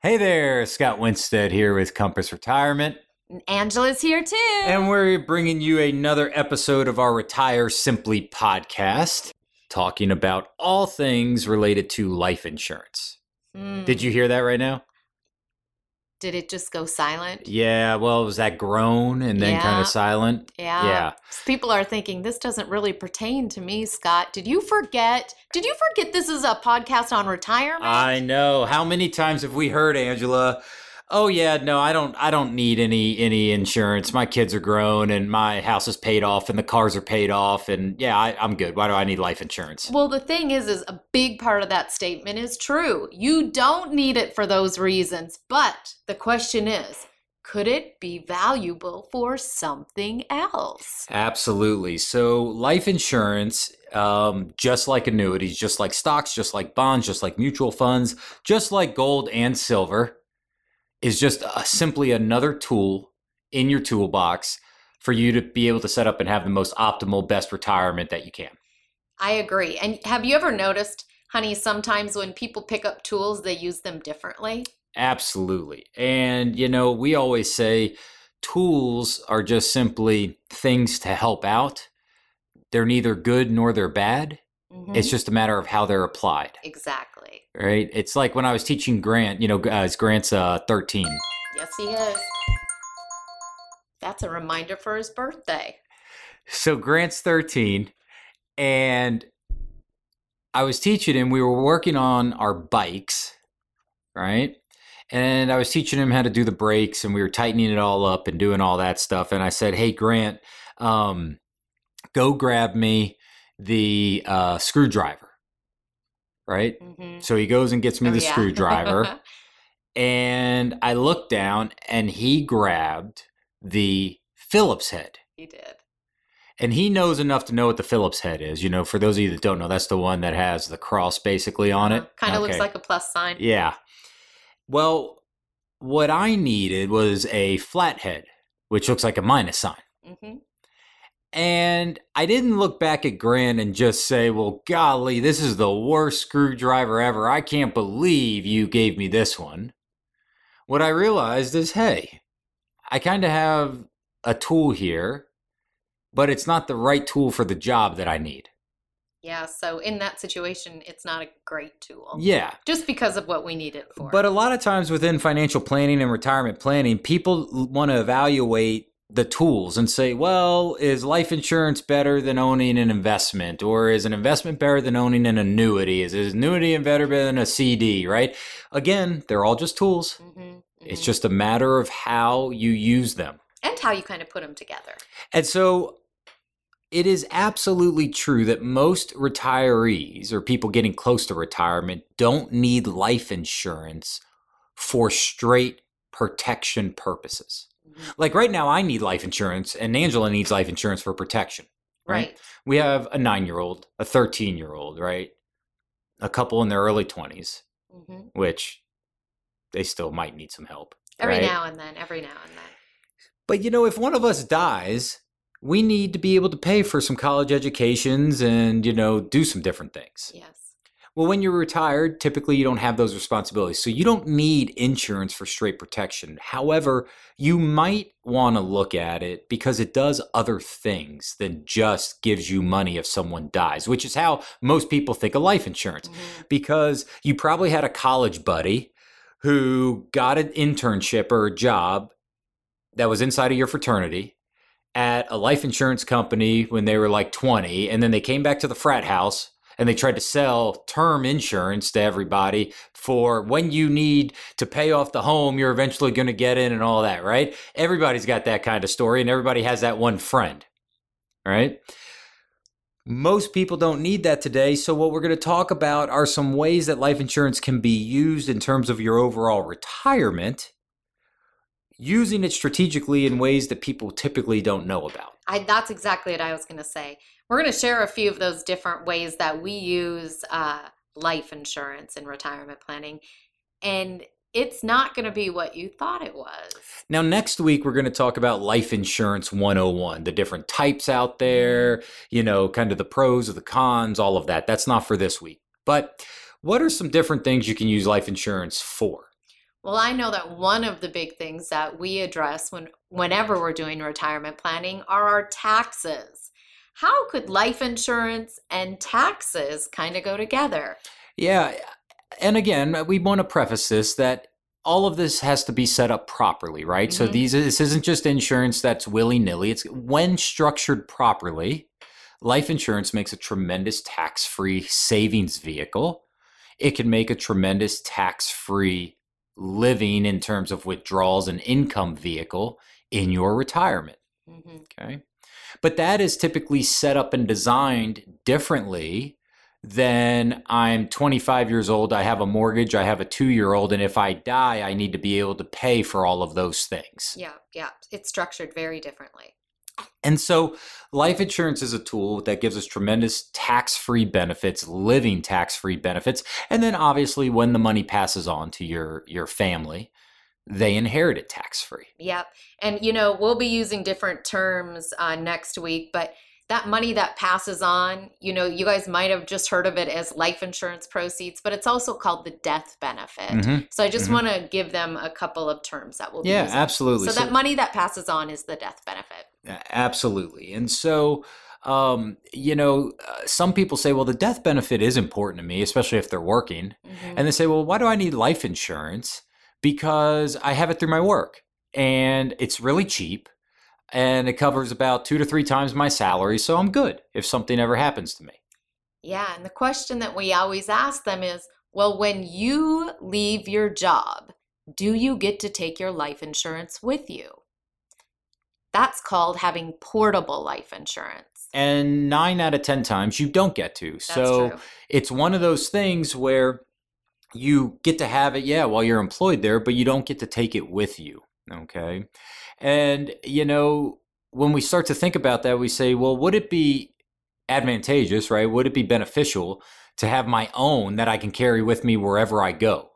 Hey there, Scott Winstead here with Compass Retirement. And Angela's here too. And we're bringing you another episode of our Retire Simply podcast, talking about all things related to life insurance. Mm. Did you hear that right now? Did it just go silent? Yeah, well, it was that groan and then kind of silent. Yeah. Yeah. People are thinking this doesn't really pertain to me, Scott. Did you forget? Did you forget this is a podcast on retirement? I know. How many times have we heard Angela? Oh yeah, no, I don't I don't need any any insurance. My kids are grown and my house is paid off and the cars are paid off and yeah, I, I'm good. Why do I need life insurance? well, the thing is, is a big part of that statement is true. You don't need it for those reasons. But the question is, could it be valuable for something else? Absolutely. So life insurance, um, just like annuities, just like stocks, just like bonds, just like mutual funds, just like gold and silver, is just uh simply another tool in your toolbox for you to be able to set up and have the most optimal, best retirement that you can. I agree. And have you ever noticed, honey, sometimes when people pick up tools, they use them differently? Absolutely. And, you know, we always say tools are just simply things to help out. They're neither good nor they're bad. Mhm. It's just a matter of how they're applied, exactly. right? It's like when I was teaching Grant, you know, as Grant's uh, 13. Yes, he is. That's a reminder for his birthday. So Grant's 13, and I was teaching him, we were working on our bikes, right? And I was teaching him how to do the brakes, and we were tightening it all up and doing all that stuff. And I said, Hey, Grant, um, go grab me the uh, screwdriver, right? Mhm. So he goes and gets me Oh, the yeah. screwdriver. and I looked down, and he grabbed the Phillips head. he did. And he knows enough to know what the Phillips head is. You know, for those of you that don't know, that's the one that has the cross basically on it. Kind of looks like a plus sign. Yeah. Well, what I needed was a flathead, which looks like a minus sign. hmm And I didn't look back at Grant and just say, well, golly, this is the worst screwdriver ever. I can't believe you gave me this one. What I realized is, hey, I kind of have a tool here, but it's not the right tool for the job that I need. Yeah, so in that situation, it's not a great tool. Yeah. Just because of what we need it for. But a lot of times within financial planning and retirement planning, people want to evaluate the tools and say, well, is life insurance better than owning an investment? Or is an investment better than owning an annuity? Is an annuity better than a CD, right? Again, they're all just tools. Mhm, It's mhm. just a matter of how you use them. and how you kind of put them together. And so it is absolutely true that most retirees or people getting close to retirement don't need life insurance for straight protection purposes. Like right now, I need life insurance, and Angela needs life insurance for protection. Right. Right. We have a nine year old, a 13 year old, right? A couple in their early 20s, hmm which they still might need some help. Every right? now and then, every now and then. But you know, if one of us dies, we need to be able to pay for some college educations and, you know, do some different things. Yes. Well, when you're retired, typically you don't have those responsibilities. So you don't need insurance for straight protection. However, you might want to look at it because it does other things than just gives you money if someone dies, which is how most people think of life insurance Mhm. because you probably had a college buddy who got an internship or a job that was inside of your fraternity at a life insurance company when they were like 20 and then they came back to the frat house and they tried to sell term insurance to everybody for when you need to pay off the home you're eventually going to get in and all that right everybody's got that kind of story and everybody has that one friend right most people don't need that today. So, what we're going to talk about are some ways that life insurance can be used in terms of your overall retirement, using it strategically in ways that people typically don't know about. I, that's exactly what I was going to say. We're going to share a few of those different ways that we use uh, life insurance in retirement planning. And it's not going to be what you thought it was. Now, next week, we're going to talk about life insurance 101, the different types out there, you know, kind of the pros, of the cons, all of that. That's not for this week. But what are some different things you can use life insurance for? Well, I know that one of the big things that we address when whenever we're doing retirement planning are our taxes. How could life insurance and taxes kind of go together? Yeah. And again, we want to preface this that all of this has to be set up properly, right? So Mhm. these this isn't just insurance that's willy-nilly. It's when structured properly, life insurance makes a tremendous tax-free savings vehicle. It can make a tremendous tax-free living in terms of withdrawals and income vehicle in your retirement. Mhm. Okay. But that is typically set up and designed differently than I'm 25 years old, I have a mortgage, I have a two year old, and if I die, I need to be able to pay for all of those things. Yeah, yeah. It's structured very differently. And so, life insurance is a tool that gives us tremendous tax free benefits, living tax free benefits. And then, obviously, when the money passes on to your, your family, they inherit it tax free. Yep. And, you know, we'll be using different terms uh, next week, but that money that passes on, you know, you guys might have just heard of it as life insurance proceeds, but it's also called the death benefit. Mhm. So I just Mhm. want to give them a couple of terms that we'll be Yeah, using. absolutely. So, that money that passes on is the death benefit. Absolutely. And so, um, you know, uh, some people say, well, the death benefit is important to me, especially if they're working. Mhm. And they say, well, why do I need life insurance? Because I have it through my work and it's really cheap and it covers about two to three times my salary. So I'm good if something ever happens to me. Yeah, and the question that we always ask them is well, when you leave your job, do you get to take your life insurance with you? That's called having portable life insurance. And nine out of 10 times you don't get to. That's so true. it's one of those things where you get to have it, yeah, while you're employed there, but you don't get to take it with you. Okay. And, you know, when we start to think about that, we say, well, would it be advantageous, right? Would it be beneficial to have my own that I can carry with me wherever I go?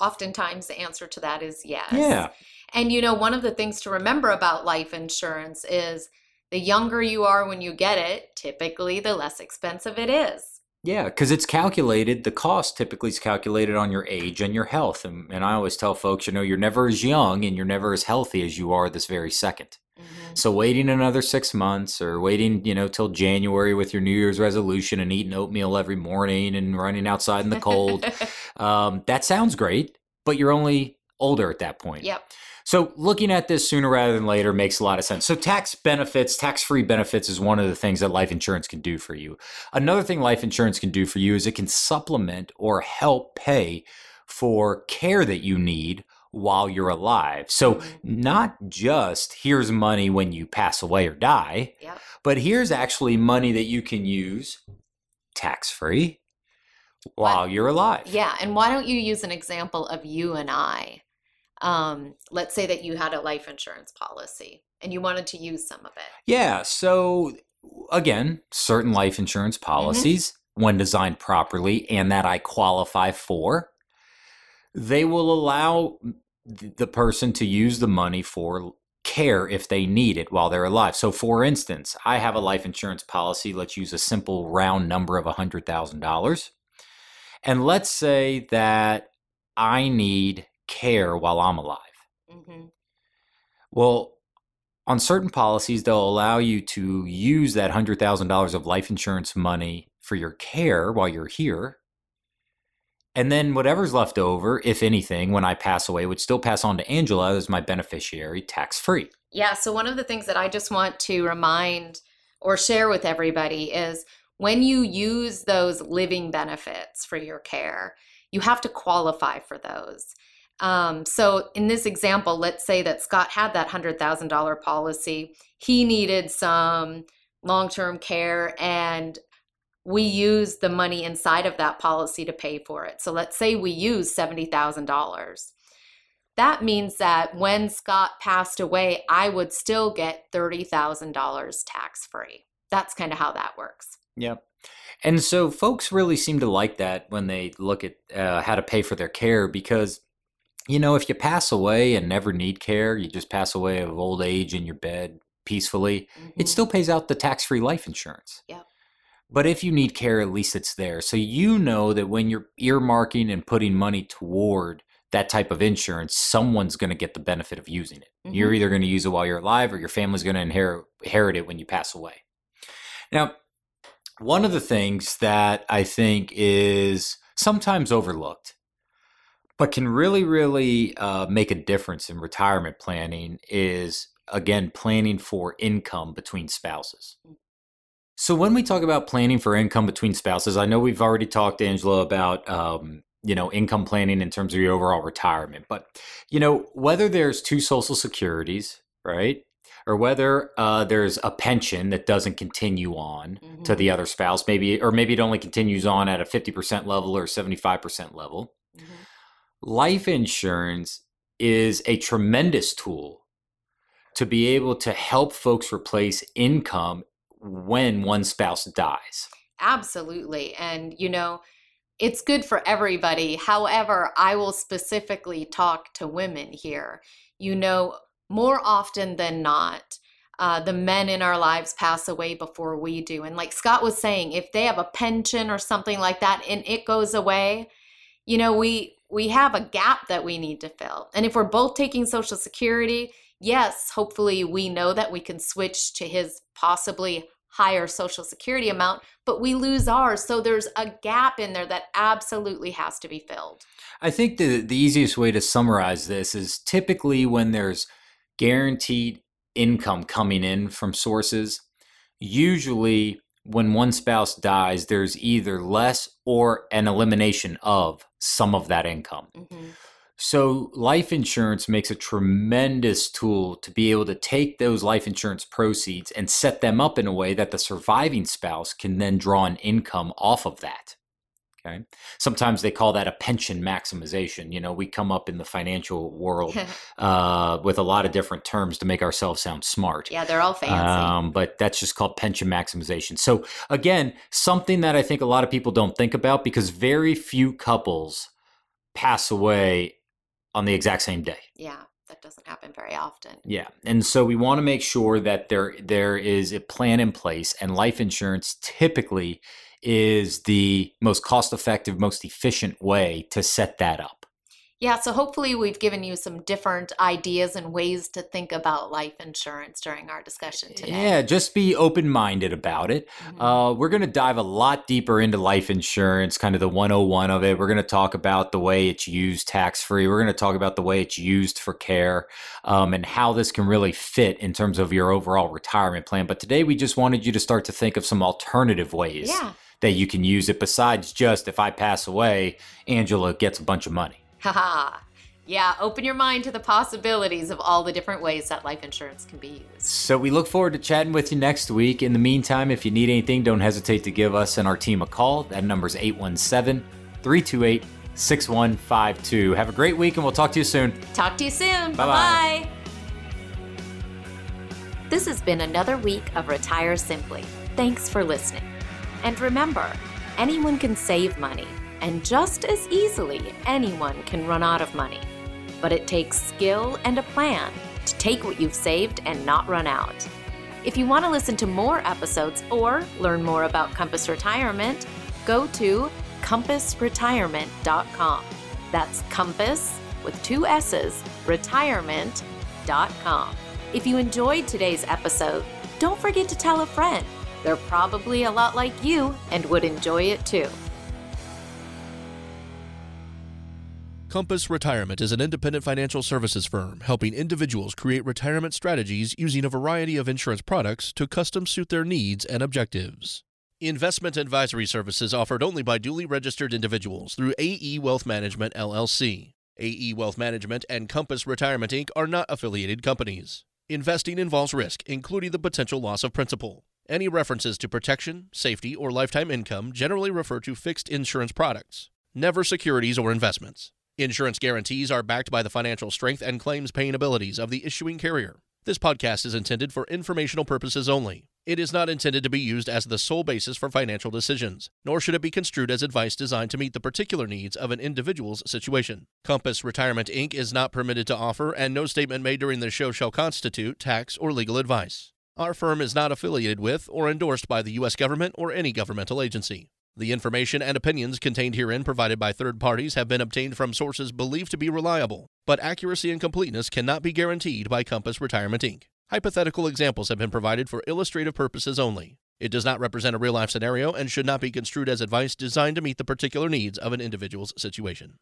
Oftentimes, the answer to that is yes. Yeah. And you know, one of the things to remember about life insurance is the younger you are when you get it, typically the less expensive it is. Yeah, because it's calculated, the cost typically is calculated on your age and your health. And, and I always tell folks, you know, you're never as young and you're never as healthy as you are this very second. Mhm. So waiting another six months or waiting, you know, till January with your New Year's resolution and eating oatmeal every morning and running outside in the cold, um, that sounds great, but you're only older at that point. yep. So looking at this sooner rather than later makes a lot of sense. So tax benefits, tax-free benefits is one of the things that life insurance can do for you. Another thing life insurance can do for you is it can supplement or help pay for care that you need while you're alive. So Mhm. not just here's money when you pass away or die, Yep. but here's actually money that you can use tax-free while you're alive. Yeah, and why don't you use an example of you and I? Um, let's say that you had a life insurance policy and you wanted to use some of it. Yeah. So again, certain life insurance policies, when designed properly and that I qualify for, they will allow the person to use the money for care if they need it while they're alive. So for instance, I have a life insurance policy, let's use a simple round number of $100,000. And let's say that I need care while I'm alive. hmm Well, on certain policies, they'll allow you to use that $100,000 of life insurance money for your care while you're here. And then whatever's left over, if anything, when I pass away, would still pass on to Angela as my beneficiary tax free. Yeah, so one of the things that I just want to remind or share with everybody is when you use those living benefits for your care, you have to qualify for those. Um, so, in this example, let's say that Scott had that $100,000 policy. He needed some long term care, and we used the money inside of that policy to pay for it. So, let's say we use $70,000 that means that when Scott passed away, I would still get $30,000 tax free. That's kind of how that works. Yep. And so folks really seem to like that when they look at uh, how to pay for their care because, you know, if you pass away and never need care, you just pass away of old age in your bed peacefully, it Mhm. still pays out the tax free life insurance. Yep. But if you need care, at least it's there. So you know that when you're earmarking and putting money toward that type of insurance, someone's going to get the benefit of using it. Mhm. You're either going to use it while you're alive or your family's going to inherit, inherit it when you pass away. Now, one of the things that I think is sometimes overlooked, but can really, really uh, make a difference in retirement planning is again planning for income between spouses. So when we talk about planning for income between spouses, I know we've already talked, Angela, about um, you know income planning in terms of your overall retirement, but you know whether there's two social securities, right, or whether uh, there's a pension that doesn't continue on to Mhm. the other spouse, maybe, or maybe it only continues on at a fifty percent level or seventy five percent level. Mhm. Life insurance is a tremendous tool to be able to help folks replace income when one spouse dies. Absolutely. And, you know, it's good for everybody. However, I will specifically talk to women here. You know, more often than not, uh, the men in our lives pass away before we do. And like Scott was saying, if they have a pension or something like that and it goes away, you know, we we have a gap that we need to fill. And if we're both taking social security, yes, hopefully we know that we can switch to his possibly higher social security amount, but we lose ours. So there's a gap in there that absolutely has to be filled. I think the the easiest way to summarize this is typically when there's guaranteed income coming in from sources, usually when one spouse dies, there's either less or an elimination of some of that income. Mhm. So, life insurance makes a tremendous tool to be able to take those life insurance proceeds and set them up in a way that the surviving spouse can then draw an income off of that. Okay. Sometimes they call that a pension maximization. You know, we come up in the financial world uh, with a lot of different terms to make ourselves sound smart. yeah, they're all fancy. Um, but that's just called pension maximization. So again, something that I think a lot of people don't think about because very few couples pass away on the exact same day. yeah, that doesn't happen very often. Yeah. And so we want to make sure that there there is a plan in place and life insurance typically is the most cost effective, most efficient way to set that up. Yeah, so hopefully we've given you some different ideas and ways to think about life insurance during our discussion today. Yeah, just be open minded about it. Mhm. Uh, we're going to dive a lot deeper into life insurance, kind of the 101 of it. We're going to talk about the way it's used tax free. We're going to talk about the way it's used for care um, and how this can really fit in terms of your overall retirement plan. But today we just wanted you to start to think of some alternative ways yeah. that you can use it besides just if I pass away, Angela gets a bunch of money. Haha. Yeah, open your mind to the possibilities of all the different ways that life insurance can be used. So we look forward to chatting with you next week. In the meantime, if you need anything, don't hesitate to give us and our team a call. That number's 817 328 6152. Have a great week and we'll talk to you soon. Talk to you soon. Bye-bye. bye. This has been another week of Retire Simply. Thanks for listening. And remember, anyone can save money, and just as easily, anyone can run out of money. But it takes skill and a plan to take what you've saved and not run out. If you want to listen to more episodes or learn more about Compass Retirement, go to compassretirement.com. That's Compass with two S's, retirement.com. If you enjoyed today's episode, don't forget to tell a friend. They're probably a lot like you and would enjoy it too. Compass Retirement is an independent financial services firm helping individuals create retirement strategies using a variety of insurance products to custom suit their needs and objectives. Investment advisory services offered only by duly registered individuals through AE Wealth Management LLC. AE Wealth Management and Compass Retirement Inc. are not affiliated companies. Investing involves risk, including the potential loss of principal. Any references to protection, safety, or lifetime income generally refer to fixed insurance products, never securities or investments. Insurance guarantees are backed by the financial strength and claims paying abilities of the issuing carrier. This podcast is intended for informational purposes only. It is not intended to be used as the sole basis for financial decisions, nor should it be construed as advice designed to meet the particular needs of an individual's situation. Compass Retirement Inc. is not permitted to offer, and no statement made during this show shall constitute tax or legal advice. Our firm is not affiliated with or endorsed by the U.S. government or any governmental agency. The information and opinions contained herein provided by third parties have been obtained from sources believed to be reliable, but accuracy and completeness cannot be guaranteed by Compass Retirement Inc. Hypothetical examples have been provided for illustrative purposes only. It does not represent a real life scenario and should not be construed as advice designed to meet the particular needs of an individual's situation.